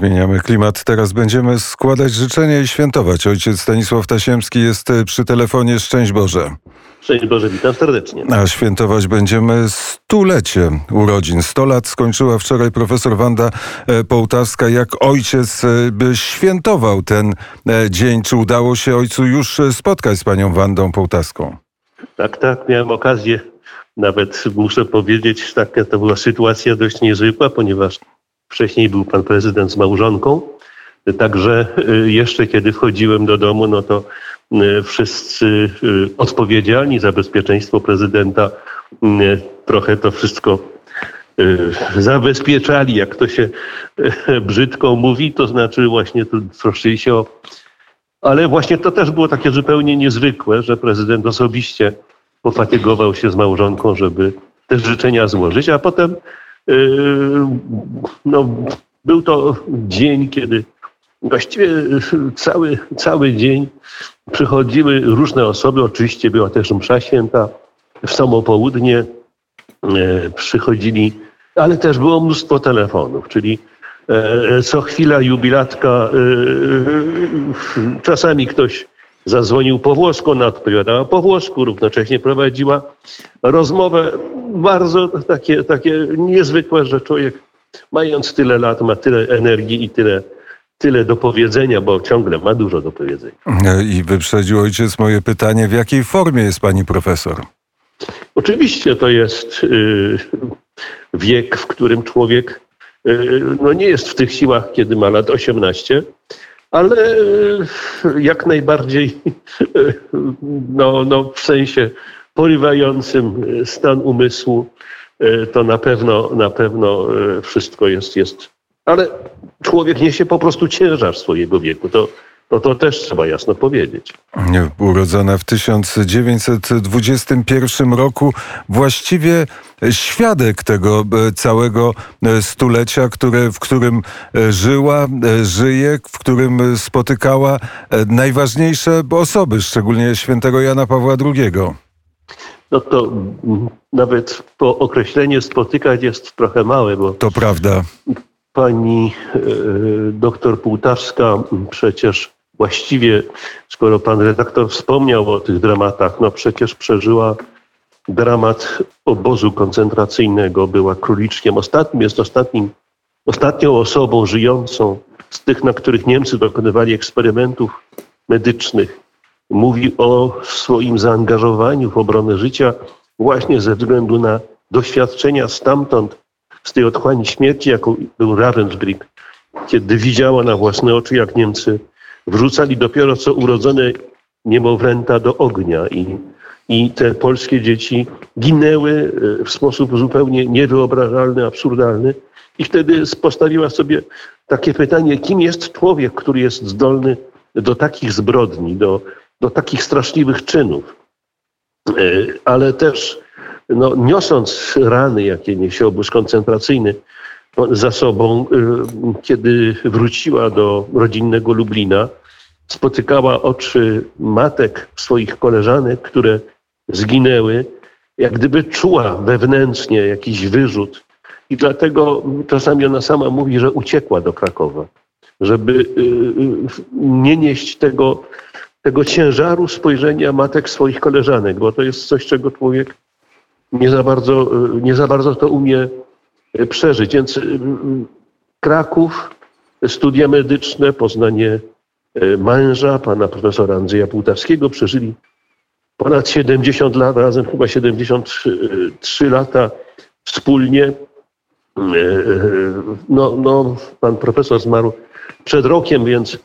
Zmieniamy klimat. Teraz będziemy składać życzenia i świętować. Ojciec Stanisław Tasiemski jest e, przy telefonie. Szczęść Boże. Szczęść Boże, witam serdecznie. A świętować będziemy stulecie urodzin. Sto lat skończyła wczoraj profesor Wanda e, Połtawska. Jak ojciec e, by świętował ten dzień? Czy udało się ojcu już spotkać z panią Wandą Połtawską? Tak, tak. Miałem okazję. Nawet muszę powiedzieć, taka to była sytuacja dość niezwykła, ponieważ Wcześniej był pan prezydent z małżonką. Także y, jeszcze kiedy wchodziłem do domu, no to y, wszyscy y, odpowiedzialni za bezpieczeństwo prezydenta trochę to wszystko zabezpieczali, jak to się brzydko mówi, to znaczy właśnie troszczyli się o. Ale właśnie to też było takie zupełnie niezwykłe, że prezydent osobiście pofatygował się z małżonką, żeby te życzenia złożyć, a potem no, był to dzień, kiedy właściwie cały, cały dzień przychodziły różne osoby. Oczywiście była też msza święta. W samo południe e, przychodzili, ale też było mnóstwo telefonów, czyli co chwila jubilatka, czasami ktoś zadzwonił po włosku, ona odpowiadała po włosku, równocześnie prowadziła rozmowę bardzo takie, takie niezwykłe, że człowiek mając tyle lat ma tyle energii i tyle, tyle do powiedzenia, bo ciągle ma dużo do powiedzenia. I wyprzedził ojciec moje pytanie, w jakiej formie jest pani profesor? Oczywiście to jest y, wiek, w którym człowiek y, no nie jest w tych siłach, kiedy ma lat 18, ale e, jak najbardziej no, no, w sensie porywającym stan umysłu e, to na pewno, na pewno wszystko jest, jest. Ale człowiek niesie po prostu ciężar swojego wieku. To, to, to też trzeba jasno powiedzieć. Urodzona w 1921 roku, właściwie świadek tego e, całego e, stulecia, które, w którym e, żyła, żyje, w którym spotykała najważniejsze osoby, szczególnie świętego Jana Pawła II. No to nawet to określenie spotykać jest trochę małe, bo. To prawda. Pani doktor Półtawska przecież właściwie, skoro pan redaktor wspomniał o tych dramatach, no przecież przeżyła dramat obozu koncentracyjnego, była króliczkiem. Ostatnim jest ostatnim, ostatnią osobą żyjącą z tych, na których Niemcy dokonywali eksperymentów medycznych. Mówi o swoim zaangażowaniu w obronę życia właśnie ze względu na doświadczenia stamtąd, z tej otchłani śmierci, jaką był Ravensbrück, kiedy widziała na własne oczy, jak Niemcy wrzucali dopiero co urodzone niemowlęta do ognia i, i te polskie dzieci ginęły e, w sposób zupełnie niewyobrażalny, absurdalny. I wtedy postawiła sobie takie pytanie, kim jest człowiek, który jest zdolny do takich zbrodni, do, do takich straszliwych czynów. E, ale też no, niosąc rany, jakie niesie obóz koncentracyjny za sobą, e, kiedy wróciła do rodzinnego Lublina, spotykała oczy matek swoich koleżanek, które zginęły, jak gdyby czuła wewnętrznie jakiś wyrzut. I dlatego czasami ona sama mówi, że uciekła do Krakowa, żeby y, nie nieść tego, tego ciężaru spojrzenia matek swoich koleżanek, bo to jest coś, czego człowiek nie za bardzo, y, nie za bardzo to umie przeżyć. Więc Kraków, studia medyczne, poznanie E, męża, pana profesora Andrzeja Półtawskiego. Przeżyli ponad 70 lat, razem chyba 73 lata wspólnie. E, no, no, pan profesor zmarł przed rokiem, więc e,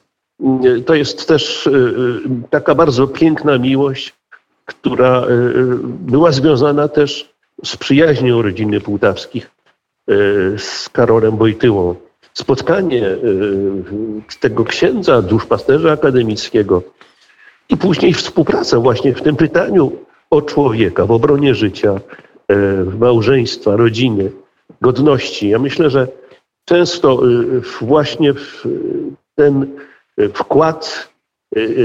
to jest też taka bardzo piękna miłość, która była związana też z przyjaźnią rodziny Półtawskich z Karolem Wojtyłą spotkanie y, tego księdza, duszpasterza akademickiego i później współpraca właśnie w tym pytaniu o człowieka, w obronie życia, y, małżeństwa, rodziny, godności. Ja myślę, że często y, właśnie ten wkład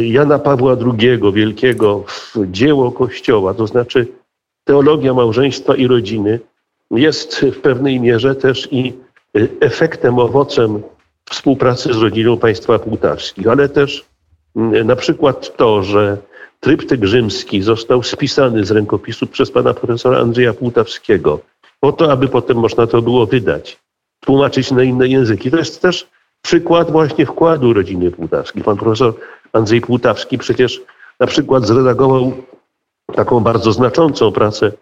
Jana Pawła II, wielkiego, w dzieło Kościoła, to znaczy teologia małżeństwa i rodziny, jest w pewnej mierze też i efektem, owocem współpracy z rodziną państwa półtarskich, ale też mm, na przykład to, że tryptyk rzymski został spisany z rękopisu przez pana profesora Andrzeja Półtawskiego, po to, aby potem można to było wydać, tłumaczyć na inne języki. To jest też przykład właśnie wkładu rodziny Półtawskiej. Pan profesor Andrzej Półtawski przecież na przykład zredagował taką bardzo znaczącą pracę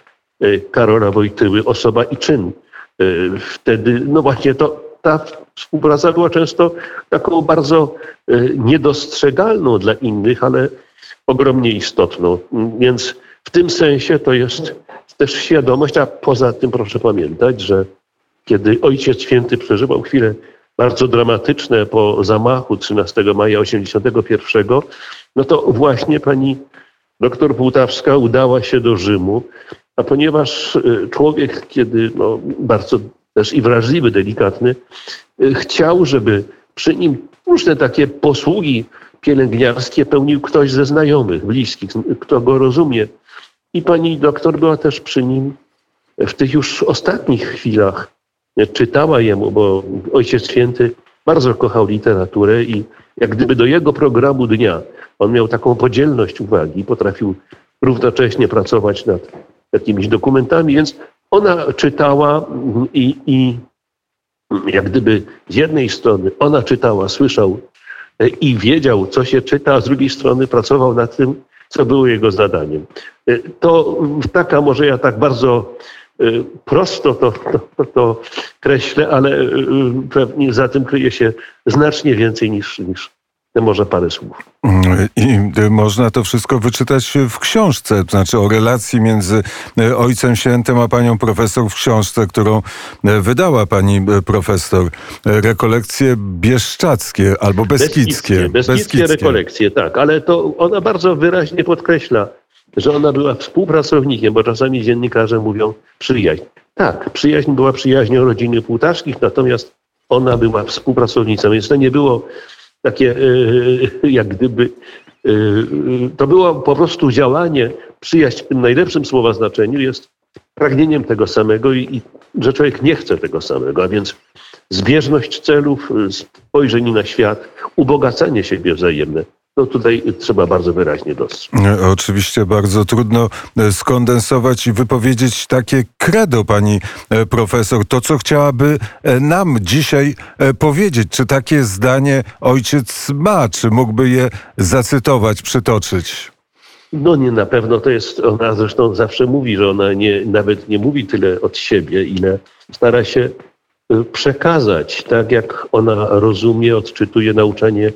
e, Karola Wojtyły, Osoba i czyn. E, wtedy, no właśnie to, ta współpraca była często taką bardzo e, niedostrzegalną dla innych, ale ogromnie istotną. Więc w tym sensie to jest też świadomość, a poza tym proszę pamiętać, że kiedy Ojciec Święty przeżywał chwile bardzo dramatyczne po zamachu 13 maja 81, no to właśnie pani doktor Półtawska udała się do Rzymu, a ponieważ y, człowiek, kiedy no, bardzo też i wrażliwy, delikatny, y, chciał, żeby przy nim różne takie posługi pielęgniarskie pełnił ktoś ze znajomych, bliskich, kto go rozumie. I pani doktor była też przy nim w tych już ostatnich chwilach. Czytała jemu, bo Ojciec Święty bardzo kochał literaturę i jak gdyby do jego programu dnia on miał taką podzielność uwagi, potrafił równocześnie pracować nad jakimiś dokumentami, więc ona czytała i, i jak gdyby z jednej strony ona czytała, słyszał i wiedział, co się czyta, a z drugiej strony pracował nad tym, co było jego zadaniem. To taka, może ja tak bardzo prosto to, to, to kreślę, ale y, pewnie za tym kryje się znacznie więcej niż, niż może parę słów. I można to wszystko wyczytać w książce, to znaczy o relacji między Ojcem Świętym a panią profesor w książce, którą wydała pani profesor. Rekolekcje bieszczackie albo beskidzkie. Beskidzkie, beskidzkie, beskidzkie rekolekcje, tak, ale to ona bardzo wyraźnie podkreśla, że ona była współpracownikiem, bo czasami dziennikarze mówią przyjaźń. Tak, przyjaźń była przyjaźnią rodziny Półtaszkich, natomiast ona była współpracownicą, więc to nie było takie e, e, jak gdyby e, to było po prostu działanie, przyjaźń w tym najlepszym słowa znaczeniu jest pragnieniem tego samego i, i że człowiek nie chce tego samego, a więc zbieżność celów, spojrzeń na świat, ubogacanie siebie wzajemne no tutaj trzeba bardzo wyraźnie dostrzec. E, oczywiście bardzo trudno e, skondensować i wypowiedzieć takie credo, pani e, profesor. To, co chciałaby nam dzisiaj powiedzieć. Czy takie zdanie ojciec ma? Czy mógłby je zacytować, przytoczyć? No nie, na pewno to jest, ona zresztą zawsze mówi, że ona nie, nawet nie mówi tyle od siebie, ile stara się przekazać, tak jak ona rozumie, odczytuje nauczanie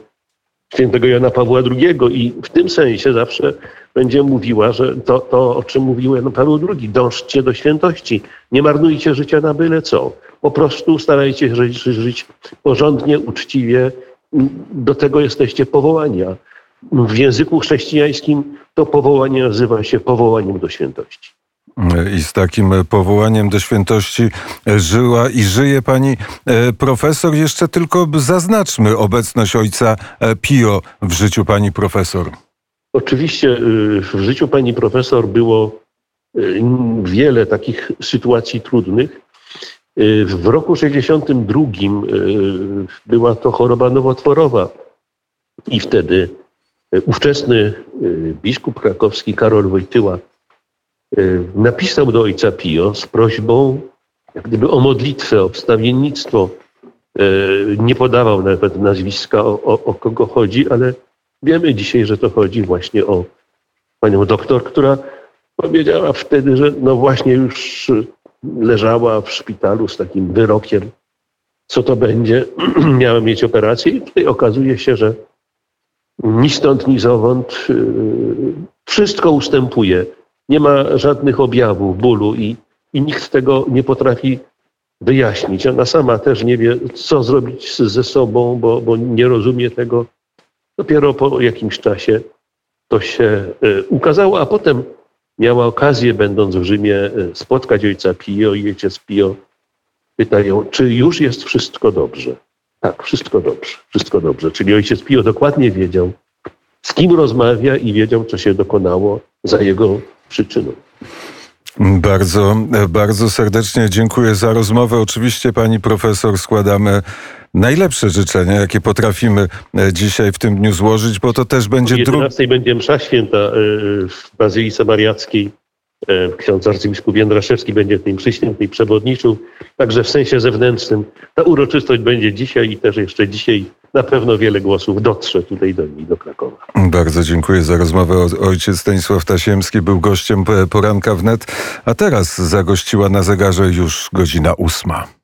świętego Jana Pawła II i w tym sensie zawsze będzie mówiła, że to, to o czym mówił Jan Paweł II, dążcie do świętości, nie marnujcie życia na byle co. Po prostu starajcie się żyć, żyć porządnie, uczciwie. Do tego jesteście powołania. W języku chrześcijańskim to powołanie nazywa się powołaniem do świętości. I z takim powołaniem do świętości żyła i żyje pani e, profesor. Jeszcze tylko zaznaczmy obecność ojca e, Pio w życiu pani profesor. Oczywiście y, w życiu pani profesor było wiele takich sytuacji trudnych. W roku 62 była to choroba nowotworowa i wtedy ówczesny biskup krakowski Karol Wojtyła napisał do ojca Pio z prośbą gdyby o modlitwę, o wstawiennictwo. Y, nie podawał nawet nazwiska, o, o, o kogo chodzi, ale wiemy dzisiaj, że to chodzi właśnie o panią doktor, która powiedziała wtedy, że no właśnie już leżała w szpitalu z takim wyrokiem, co to będzie. Miała mieć operację i tutaj okazuje się, że ni stąd, ni zowąd y, wszystko ustępuje nie ma żadnych objawów bólu i, i nikt tego nie potrafi wyjaśnić. Ona sama też nie wie, co zrobić ze sobą, bo, bo nie rozumie tego. Dopiero po jakimś czasie to się e, ukazało, a potem miała okazję, będąc w Rzymie, e, spotkać ojca Pio i ojciec Pio pytają, czy już jest wszystko dobrze. Tak, wszystko dobrze, wszystko dobrze. Czyli ojciec Pio dokładnie wiedział, z kim rozmawia i wiedział, co się dokonało za jego przyczyną. Bardzo, bardzo serdecznie dziękuję za rozmowę. Oczywiście pani profesor składamy najlepsze życzenia, jakie potrafimy e, dzisiaj w tym dniu złożyć, bo to też będzie O drugi. 11 będzie msza święta e, w Bazylice Mariackiej. E, Ksiądz arcybiskup Jędraszewski będzie w tej mszy świętej przewodniczył. Także w sensie zewnętrznym ta uroczystość będzie dzisiaj i też jeszcze dzisiaj na pewno wiele głosów dotrze tutaj do niej, do Krakowa. Bardzo dziękuję za rozmowę. Ojciec Stanisław Tasiemski był gościem poranka wnet, a teraz zagościła na zegarze już godzina ósma.